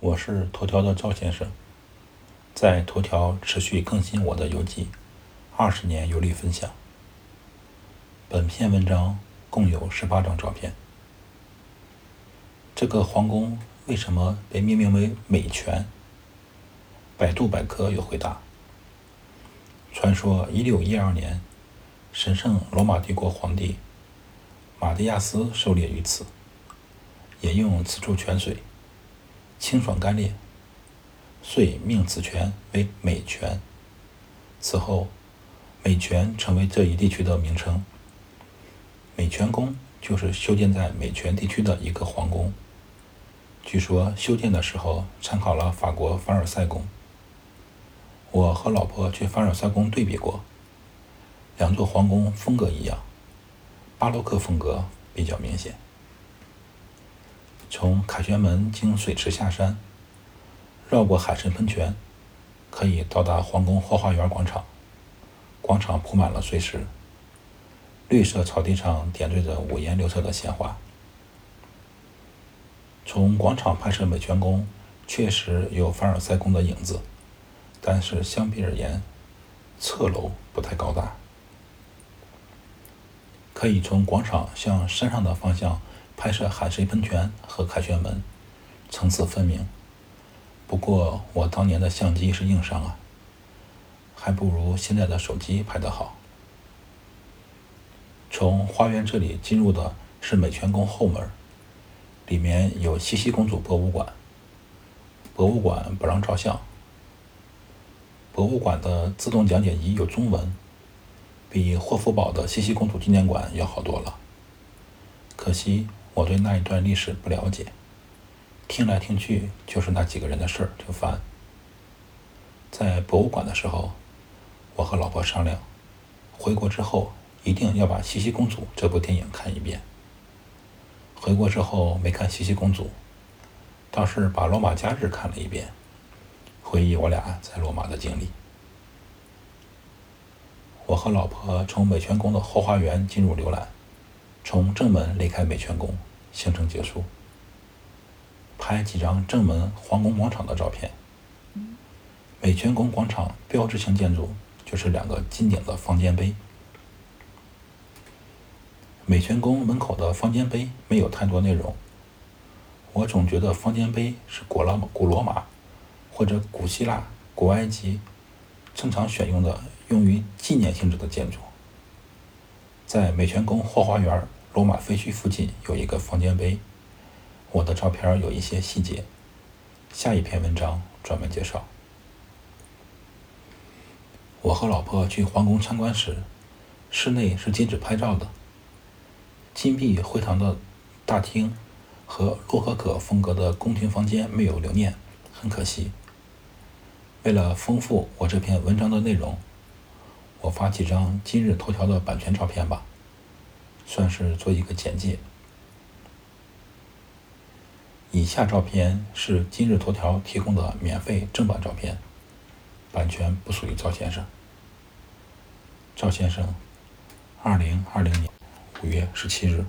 我是头条的赵先生，在头条持续更新我的游记，二十年游历分享。本篇文章共有十八张照片。这个皇宫为什么被命名为美泉？百度百科有回答。传说一六一二年，神圣罗马帝国皇帝马蒂亚斯狩猎于此，饮用此处泉水。清爽干练，遂命此泉为美泉。此后，美泉成为这一地区的名称。美泉宫就是修建在美泉地区的一个皇宫。据说修建的时候参考了法国凡尔赛宫。我和老婆去凡尔赛宫对比过，两座皇宫风格一样，巴洛克风格比较明显。从凯旋门经水池下山，绕过海神喷泉，可以到达皇宫后花园广场。广场铺满了碎石，绿色草地上点缀着五颜六色的鲜花。从广场拍摄美泉宫，确实有凡尔赛宫的影子，但是相比而言，侧楼不太高大。可以从广场向山上的方向。拍摄海水喷泉和凯旋门，层次分明。不过我当年的相机是硬伤啊，还不如现在的手机拍得好。从花园这里进入的是美泉宫后门，里面有茜茜公主博物馆。博物馆不让照相。博物馆的自动讲解仪有中文，比霍夫堡的茜茜公主纪念馆要好多了。可惜。我对那一段历史不了解，听来听去就是那几个人的事儿，就烦。在博物馆的时候，我和老婆商量，回国之后一定要把《茜茜公主》这部电影看一遍。回国之后没看《茜茜公主》，倒是把《罗马假日》看了一遍，回忆我俩在罗马的经历。我和老婆从美泉宫的后花园进入浏览，从正门离开美泉宫。行程结束，拍几张正门皇宫广场的照片。美泉宫广场标志性建筑就是两个金顶的方尖碑。美泉宫门口的方尖碑没有太多内容，我总觉得方尖碑是古罗古罗马或者古希腊、古埃及正常选用的用于纪念性质的建筑。在美泉宫后花园。罗马废墟附近有一个方尖碑，我的照片有一些细节，下一篇文章专门介绍。我和老婆去皇宫参观时，室内是禁止拍照的。金碧辉煌的大厅和洛可可风格的宫廷房间没有留念，很可惜。为了丰富我这篇文章的内容，我发几张今日头条的版权照片吧。算是做一个简介。以下照片是今日头条提供的免费正版照片，版权不属于赵先生。赵先生，二零二零年五月十七日。